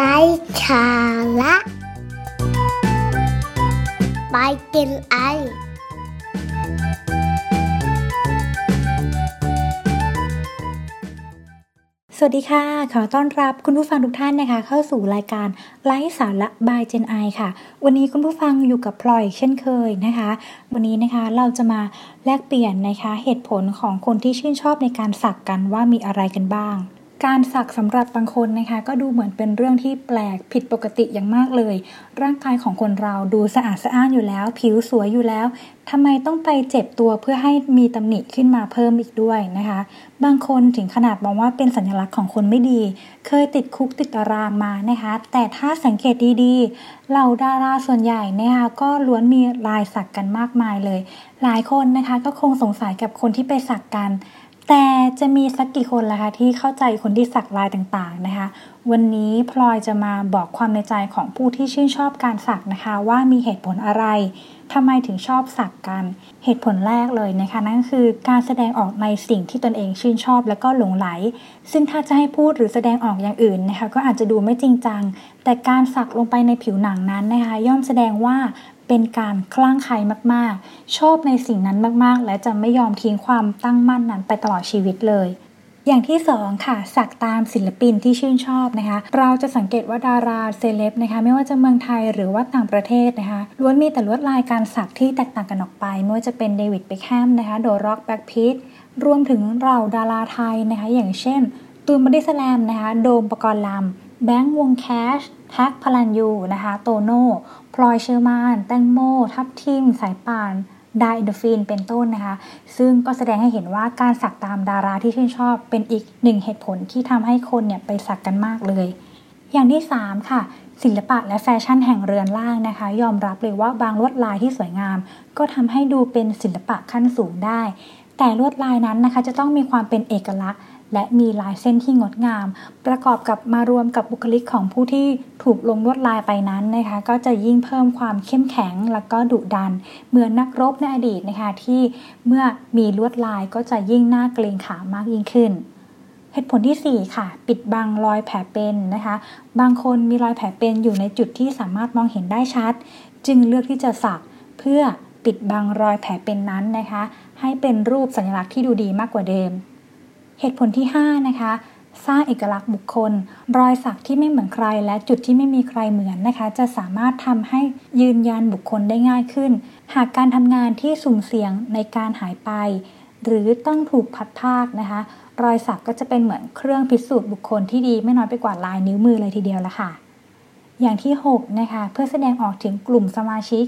ไร้สาระไปกินไอ สวัสดีค่ะ ขอต้อนรับคุณผู้ฟังทุกท่านนะคะ เข้าสู่รายการไลฟ์สาระบายเจนไอค่ะ วันนี้คุณผู้ฟังอยู่กับพลอยเช่นเคยนะคะ วันนี้นะคะเราจะมาแลกเปลี่ยนนะคะเหตุผลของคนที่ชื่นชอบในการสักกันว่ามีอะไรกันบ้าง การสักสำหรับบางคนนะคะก็ดูเหมือนเป็นเรื่องที่แปลกผิดปกติอย่างมากเลย ร่างกายของคนเราดูสะอาดสะอ้านอยู่แล้ว ผิวสวยอยู่แล้วทำไมต้องไปเจ็บตัวเพื่อให้มีตำหนิขึ้นมาเพิ่มอีกด้วยนะคะ บางคนถึงขนาดมองว่าเป็นสัญลักษณ์ของคนไม่ดี เคยติดคุกติดตารางมานะคะ แต่ถ้าสังเกตดีๆเหล่าดาราส่วนใหญ่นะคะก็ล้วนมีลายสักกันมากมายเลย หลายคนนะคะก็คงสงสัยกับคนที่ไปสักกัน แต่จะมีสักกี่คนล่ะคะที่เข้าใจคนที่สักลายต่างๆนะคะ วันนี้พลอยจะมาบอกความในใจของผู้ที่ชื่นชอบการสักนะคะ ว่ามีเหตุผลอะไร ทำไมถึงชอบสักกัน เหตุผลแรกเลยนะคะนั่นคือการแสดงออกในสิ่งที่ตนเองชื่นชอบและก็หลงไหล ซึ่งถ้าจะให้พูดหรือแสดงออกอย่างอื่นนะคะก็อาจจะดูไม่จริงจัง แต่การสักลงไปในผิวหนังนั้นนะคะย่อมแสดงว่าเป็นการคลั่งไคล้มากๆ ชอบในสิ่งนั้นมากๆ และจะไม่ยอมทิ้งความตั้งมั่นนั้นไปตลอดชีวิตเลย อย่างที่สองค่ะสักตามศิลปินที่ชื่นชอบนะคะ เราจะสังเกตว่าดาราเซเลบนะคะ ไม่ว่าจะเมืองไทยหรือว่าต่างประเทศนะคะล้วนมีแต่ลวดลายการสักที่แตกต่างกันออกไป ไม่ว่าจะเป็นเดวิดเบคแฮมนะคะโดร็อกแบรดพิตต์รวมถึงเราดาราไทยนะคะ อย่างเช่น ตูนบอดี้สแลมนะคะ โดมปกรณ์ลำแบงค์วงแคลชแท็กภรัณยูนะคะ โตโน่พลอยเฌอมาลย์ แตงโม ทับทิม สายป่าน ไดเดฟินเป็นต้นนะคะ ซึ่งก็แสดงให้เห็นว่าการสักตามดาราที่ชื่นชอบเป็นอีกหนึ่งเหตุผลที่ทำให้คนเนี่ยไปสักกันมากเลย อย่างที่ 3 ค่ะ ศิลปะและแฟชั่นแห่งเรือนร่างนะคะ ยอมรับเลยว่าบางลวดลายที่สวยงาม ก็ทำให้ดูเป็นศิลปะขั้นสูงได้ แต่ลวดลายนั้นนะคะจะต้องมีความเป็นเอกลักษณ์ และมีลายเส้นที่งดงาม ประกอบกับมารวมกับบุคลิกของผู้ที่ถูกลงลวดลายไปนั้นนะคะ ก็จะยิ่งเพิ่มความเข้มแข็งแล้วก็ดุดัน เหมือนนักรบในอดีตนะคะที่เมื่อมีลวดลายก็จะยิ่งน่าเกรงขามมากยิ่งขึ้นเหตุผลที่ 4 ค่ะ ปิดบังรอยแผลเป็นนะคะ บางคนมีรอยแผลเป็นอยู่ในจุดที่สามารถมองเห็นได้ชัด จึงเลือกที่จะสักเพื่อปิดบังรอยแผลเป็นนั้นนะคะ ให้เป็นรูปสัญลักษณ์ที่ดูดีมากกว่าเดิม เหตุผลที่ 5 นะคะ สร้างเอกลักษณ์บุคคล รอยสักที่ไม่เหมือนใคร และจุดที่ไม่มีใครเหมือนนะคะ จะสามารถทำให้ยืนยันบุคคลได้ง่ายขึ้น หากการทำงานที่สุ่มเสี่ยงในการหายไป หรือต้องถูกพัดภาคนะคะ รอยสักก็จะเป็นเหมือนเครื่องพิสูจน์บุคคลที่ดีไม่น้อยไปกว่าลายนิ้วมือเลยทีเดียวละค่ะอย่างที่ 6 นะคะ เพื่อแสดงออกถึงกลุ่มสมาชิก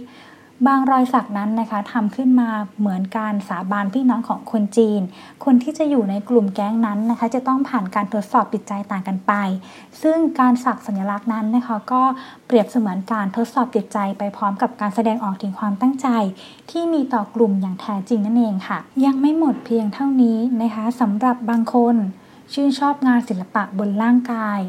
บางรอยสักนั้นนะคะทำขึ้นมาเหมือนการสาบานพี่น้องของคนจีน คนที่จะอยู่ในกลุ่มแก๊งนั้นนะคะ จะต้องผ่านการทดสอบจิตใจต่างกันไป ซึ่งการสักสัญลักษณ์นั้นนะคะ ก็เปรียบเสมือนการทดสอบจิตใจไปพร้อมกับการแสดงออกถึงความตั้งใจ ที่มีต่อกลุ่มอย่างแท้จริงนั่นเองค่ะ ยังไม่หมดเพียงเท่านี้นะคะสำหรับบางคน ชื่นชอบงานศิลปะบนร่างกาย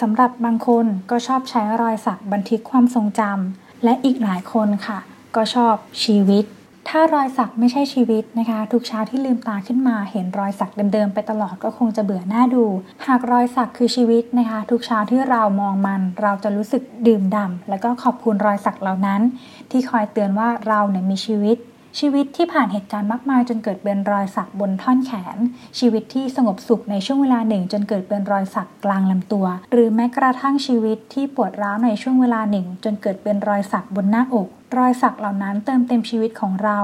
สำหรับบางคนก็ชอบใช้รอยสักบันทึกความทรงจำและอีกหลายคนค่ะ ก็ชอบชีวิต ถ้ารอยสักไม่ใช่ชีวิตนะคะ ทุกเช้าที่ลืมตาขึ้นมาเห็นรอยสักเดิมๆไปตลอดก็คงจะเบื่อหน้าดู หากรอยสักคือชีวิตนะคะ ทุกเช้าที่เรามองมัน เราจะรู้สึกดื่มด่ำแล้วก็ขอบคุณรอยสักเหล่านั้น ที่คอยเตือนว่าเราเนี่ยมีชีวิต ชีวิตที่ผ่านเหตุการณ์มากมายจนเกิดเป็นรอยสักบนท่อนแขน ชีวิตที่สงบสุขในช่วงเวลาหนึ่ง จนเกิดเป็นรอยสักกลางลำตัว หรือแม้กระทั่งชีวิตที่ปวดร้าวในช่วงเวลาหนึ่ง จนเกิดเป็นรอยสักบนหน้าอก รอยสักเหล่านั้นเติมเต็มชีวิตของเรา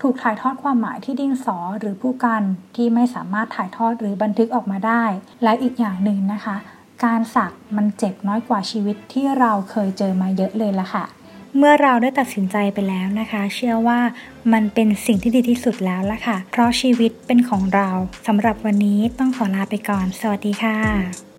ถูกถ่ายทอดความหมายที่ดินสอหรือผู้กันที่ไม่สามารถถ่ายทอดหรือบันทึกออกมาได้ และอีกอย่างหนึ่งนะคะ การสักมันเจ็บน้อยกว่าชีวิตที่เราเคยเจอมาเยอะเลยละค่ะ เมื่อเราได้ตัดสินใจไปแล้วนะคะ เชื่อว่ามันเป็นสิ่งที่ดีที่สุดแล้วละค่ะ เพราะชีวิตเป็นของเราสำหรับวันนี้ต้องขอลาไปก่อน สวัสดีค่ะ